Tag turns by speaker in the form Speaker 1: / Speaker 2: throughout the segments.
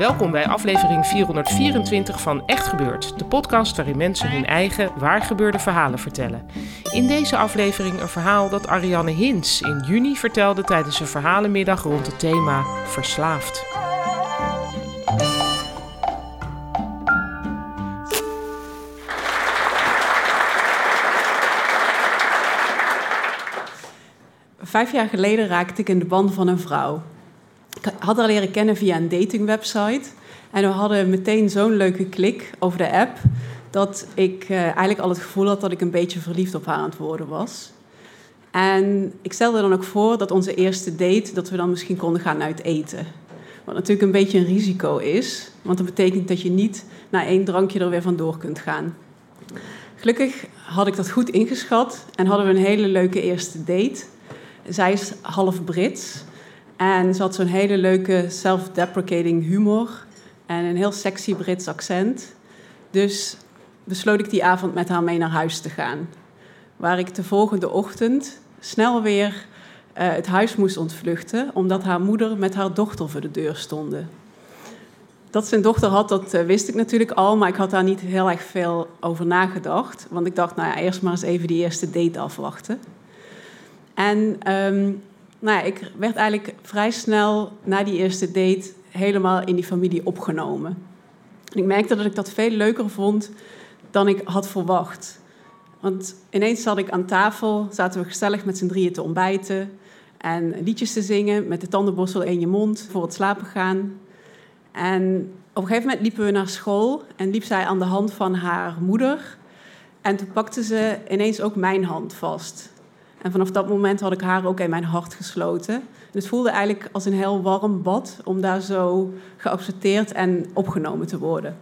Speaker 1: Welkom bij aflevering 424 van Echt Gebeurd, de podcast waarin mensen hun eigen waargebeurde verhalen vertellen. In deze aflevering een verhaal dat Ariane Hins in juni vertelde tijdens een verhalenmiddag rond het thema Verslaafd.
Speaker 2: Vijf jaar geleden raakte ik in de band van een vrouw. Ik had haar leren kennen via een datingwebsite. En we hadden meteen zo'n leuke klik over de app... dat ik uh, eigenlijk al het gevoel had dat ik een beetje verliefd op haar aan het worden was. En ik stelde dan ook voor dat onze eerste date... dat we dan misschien konden gaan uit eten. Wat natuurlijk een beetje een risico is. Want dat betekent dat je niet na één drankje er weer vandoor kunt gaan. Gelukkig had ik dat goed ingeschat en hadden we een hele leuke eerste date. Zij is half Brits en ze had zo'n hele leuke self-deprecating humor en een heel sexy Brits accent. Dus besloot ik die avond met haar mee naar huis te gaan. Waar ik de volgende ochtend snel weer uh, het huis moest ontvluchten, omdat haar moeder met haar dochter voor de deur stonden. Dat een dochter had, dat uh, wist ik natuurlijk al, maar ik had daar niet heel erg veel over nagedacht. Want ik dacht, nou ja, eerst maar eens even die eerste date afwachten. En um, nou ja, ik werd eigenlijk vrij snel na die eerste date helemaal in die familie opgenomen. En ik merkte dat ik dat veel leuker vond dan ik had verwacht. Want ineens zat ik aan tafel, zaten we gezellig met z'n drieën te ontbijten en liedjes te zingen met de tandenborstel in je mond voor het slapen gaan. En op een gegeven moment liepen we naar school en liep zij aan de hand van haar moeder. En toen pakte ze ineens ook mijn hand vast. En vanaf dat moment had ik haar ook in mijn hart gesloten. En het voelde eigenlijk als een heel warm bad om daar zo geaccepteerd en opgenomen te worden.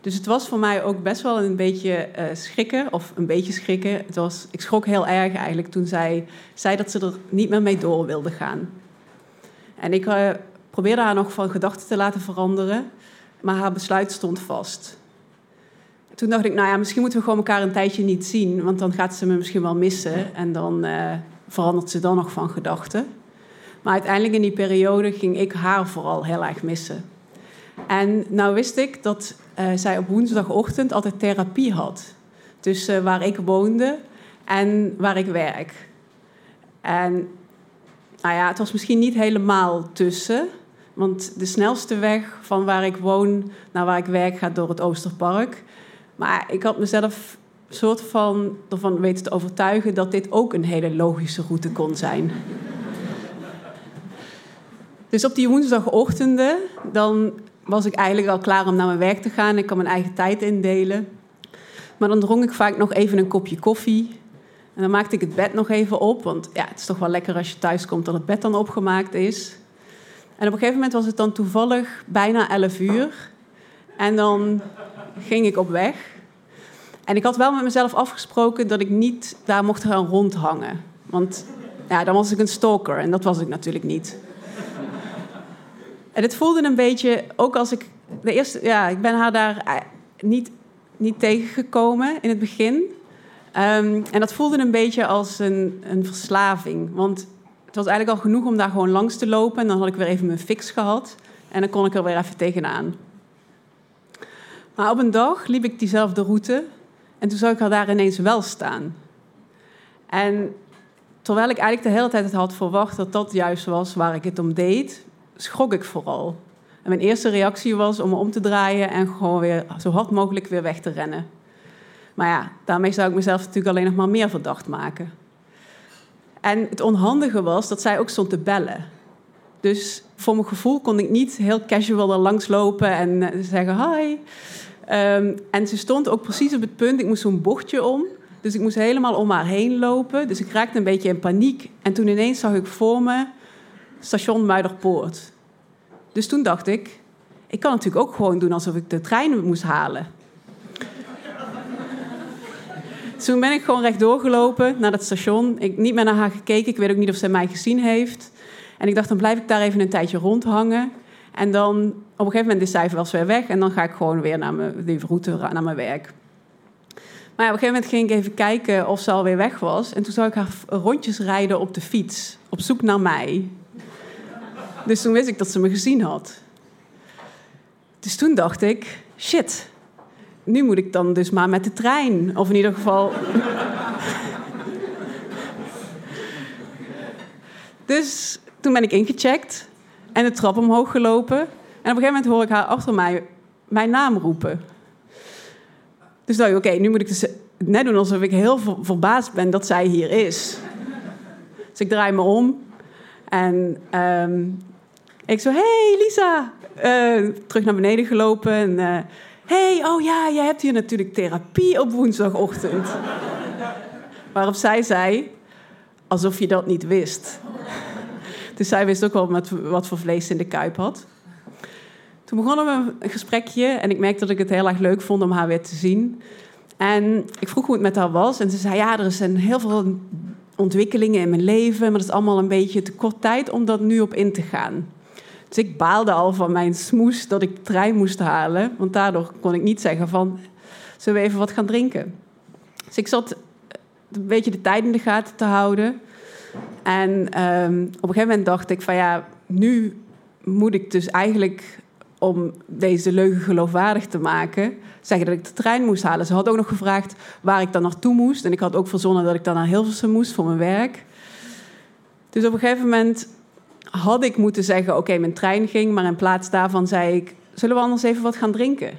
Speaker 2: Dus het was voor mij ook best wel een beetje uh, schrikken, of een beetje schrikken. Het was, ik schrok heel erg eigenlijk toen zij zei dat ze er niet meer mee door wilde gaan. En ik uh, probeerde haar nog van gedachten te laten veranderen, maar haar besluit stond vast toen dacht ik, nou ja, misschien moeten we gewoon elkaar een tijdje niet zien, want dan gaat ze me misschien wel missen en dan uh, verandert ze dan nog van gedachten. Maar uiteindelijk in die periode ging ik haar vooral heel erg missen. En nou wist ik dat uh, zij op woensdagochtend altijd therapie had. Tussen uh, waar ik woonde en waar ik werk. En nou ja, het was misschien niet helemaal tussen. Want de snelste weg van waar ik woon naar waar ik werk gaat door het Oosterpark. Maar ik had mezelf soort van ervan weten te overtuigen dat dit ook een hele logische route kon zijn. dus op die woensdagochtenden, dan was ik eigenlijk al klaar om naar mijn werk te gaan. Ik kan mijn eigen tijd indelen. Maar dan dronk ik vaak nog even een kopje koffie. En dan maakte ik het bed nog even op. Want ja, het is toch wel lekker als je thuis komt dat het bed dan opgemaakt is. En op een gegeven moment was het dan toevallig bijna 11 uur. En dan ging ik op weg. En ik had wel met mezelf afgesproken dat ik niet daar mocht gaan rondhangen. Want ja, dan was ik een stalker en dat was ik natuurlijk niet. En het voelde een beetje, ook als ik de eerste, ja, ik ben haar daar eh, niet, niet tegengekomen in het begin. Um, en dat voelde een beetje als een, een verslaving. Want het was eigenlijk al genoeg om daar gewoon langs te lopen. En dan had ik weer even mijn fix gehad. En dan kon ik er weer even tegenaan. Maar op een dag liep ik diezelfde route en toen zag ik haar daar ineens wel staan. En terwijl ik eigenlijk de hele tijd het had verwacht dat dat juist was waar ik het om deed, schrok ik vooral. En mijn eerste reactie was om me om te draaien en gewoon weer zo hard mogelijk weer weg te rennen. Maar ja, daarmee zou ik mezelf natuurlijk alleen nog maar meer verdacht maken. En het onhandige was dat zij ook stond te bellen. Dus voor mijn gevoel kon ik niet heel casual er langs lopen en eh, zeggen hi. Um, en ze stond ook precies op het punt, ik moest zo'n bochtje om. Dus ik moest helemaal om haar heen lopen. Dus ik raakte een beetje in paniek. En toen ineens zag ik voor me station Muiderpoort. Dus toen dacht ik, ik kan natuurlijk ook gewoon doen alsof ik de trein moest halen. dus toen ben ik gewoon rechtdoor gelopen naar dat station. Ik niet meer naar haar gekeken. Ik weet ook niet of ze mij gezien heeft. En ik dacht, dan blijf ik daar even een tijdje rondhangen. En dan op een gegeven moment is zij wel weer weg en dan ga ik gewoon weer naar mijn, route naar mijn werk. Maar ja, op een gegeven moment ging ik even kijken of ze alweer weg was. En toen zag ik haar rondjes rijden op de fiets, op zoek naar mij. Dus toen wist ik dat ze me gezien had. Dus toen dacht ik, shit, nu moet ik dan dus maar met de trein. Of in ieder geval. dus toen ben ik ingecheckt en de trap omhoog gelopen. En op een gegeven moment hoor ik haar achter mij mijn naam roepen. Dus dacht ik, oké, nu moet ik dus net doen alsof ik heel verbaasd ben dat zij hier is. Dus ik draai me om en ehm, ik zo, hey Lisa, uh, terug naar beneden gelopen en... Uh, hey, oh ja, je hebt hier natuurlijk therapie op woensdagochtend. Waarop zij zei, alsof je dat niet wist. Dus zij wist ook wel wat voor vlees in de kuip had. Toen begonnen we een gesprekje en ik merkte dat ik het heel erg leuk vond om haar weer te zien. En ik vroeg hoe het met haar was en ze zei, ja, er zijn heel veel ontwikkelingen in mijn leven, maar dat is allemaal een beetje te kort tijd om dat nu op in te gaan. Dus ik baalde al van mijn smoes dat ik de trein moest halen. Want daardoor kon ik niet zeggen van, zullen we even wat gaan drinken? Dus ik zat een beetje de tijd in de gaten te houden. En ehm, op een gegeven moment dacht ik van ja, nu moet ik dus eigenlijk om deze leugen geloofwaardig te maken, zeggen dat ik de trein moest halen. Ze had ook nog gevraagd waar ik dan naartoe moest. En ik had ook verzonnen dat ik dan naar Hilversum moest voor mijn werk. Dus op een gegeven moment had ik moeten zeggen: Oké, mijn trein ging. Maar in plaats daarvan zei ik: Zullen we anders even wat gaan drinken?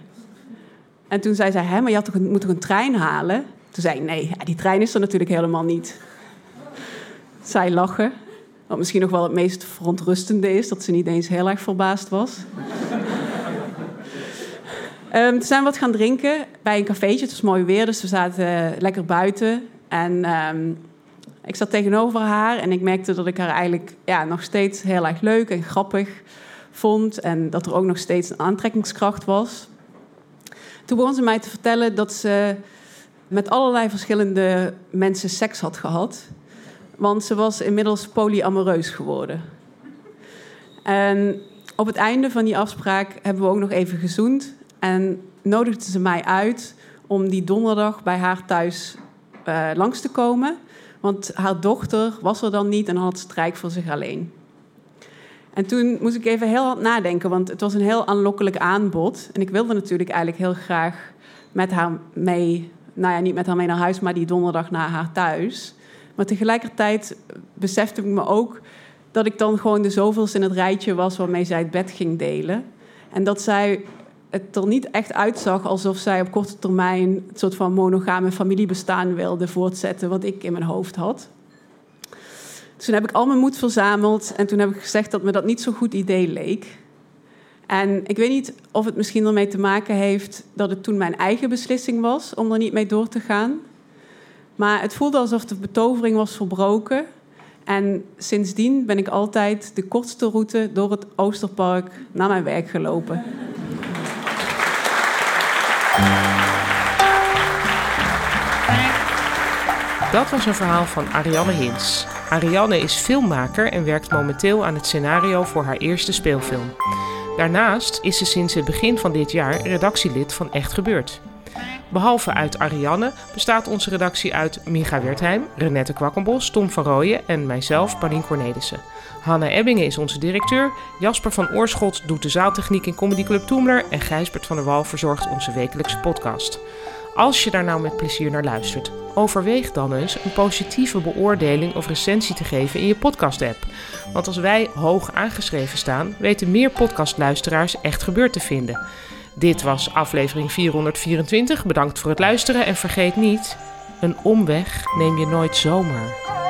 Speaker 2: En toen zei zij: Hè, maar je had toch moet toch een trein halen? Toen zei ik: Nee, die trein is er natuurlijk helemaal niet. Zij lachen. Wat misschien nog wel het meest verontrustende is, dat ze niet eens heel erg verbaasd was. um, toen zijn wat gaan drinken bij een cafeetje. Het was mooi weer, dus we zaten lekker buiten. En um, ik zat tegenover haar en ik merkte dat ik haar eigenlijk ja, nog steeds heel erg leuk en grappig vond. En dat er ook nog steeds een aantrekkingskracht was. Toen begon ze mij te vertellen dat ze met allerlei verschillende mensen seks had gehad. Want ze was inmiddels polyamoreus geworden. En op het einde van die afspraak hebben we ook nog even gezoend. En nodigde ze mij uit om die donderdag bij haar thuis uh, langs te komen. Want haar dochter was er dan niet en had strijk voor zich alleen. En toen moest ik even heel hard nadenken, want het was een heel aanlokkelijk aanbod. En ik wilde natuurlijk eigenlijk heel graag met haar mee, nou ja, niet met haar mee naar huis, maar die donderdag naar haar thuis. Maar tegelijkertijd besefte ik me ook dat ik dan gewoon de zoveelste in het rijtje was waarmee zij het bed ging delen. En dat zij het er niet echt uitzag alsof zij op korte termijn het soort van monogame familiebestaan wilde voortzetten, wat ik in mijn hoofd had. Toen heb ik al mijn moed verzameld en toen heb ik gezegd dat me dat niet zo'n goed idee leek. En ik weet niet of het misschien ermee te maken heeft dat het toen mijn eigen beslissing was om er niet mee door te gaan. Maar het voelde alsof de betovering was verbroken. En sindsdien ben ik altijd de kortste route door het Oosterpark naar mijn werk gelopen.
Speaker 1: Dat was een verhaal van Ariane Hins. Ariane is filmmaker en werkt momenteel aan het scenario voor haar eerste speelfilm. Daarnaast is ze sinds het begin van dit jaar redactielid van Echt Gebeurd. Behalve uit Ariane bestaat onze redactie uit Micha Wertheim, Renette Kwakkenbos, Tom van Rooyen en mijzelf, Paulien Cornelissen. Hanna Ebbingen is onze directeur, Jasper van Oorschot doet de zaaltechniek in Comedy Club Toemler en Gijsbert van der Wal verzorgt onze wekelijkse podcast. Als je daar nou met plezier naar luistert, overweeg dan eens een positieve beoordeling of recensie te geven in je podcast-app. Want als wij hoog aangeschreven staan, weten meer podcastluisteraars echt gebeurd te vinden. Dit was aflevering 424. Bedankt voor het luisteren en vergeet niet: een omweg neem je nooit zomaar.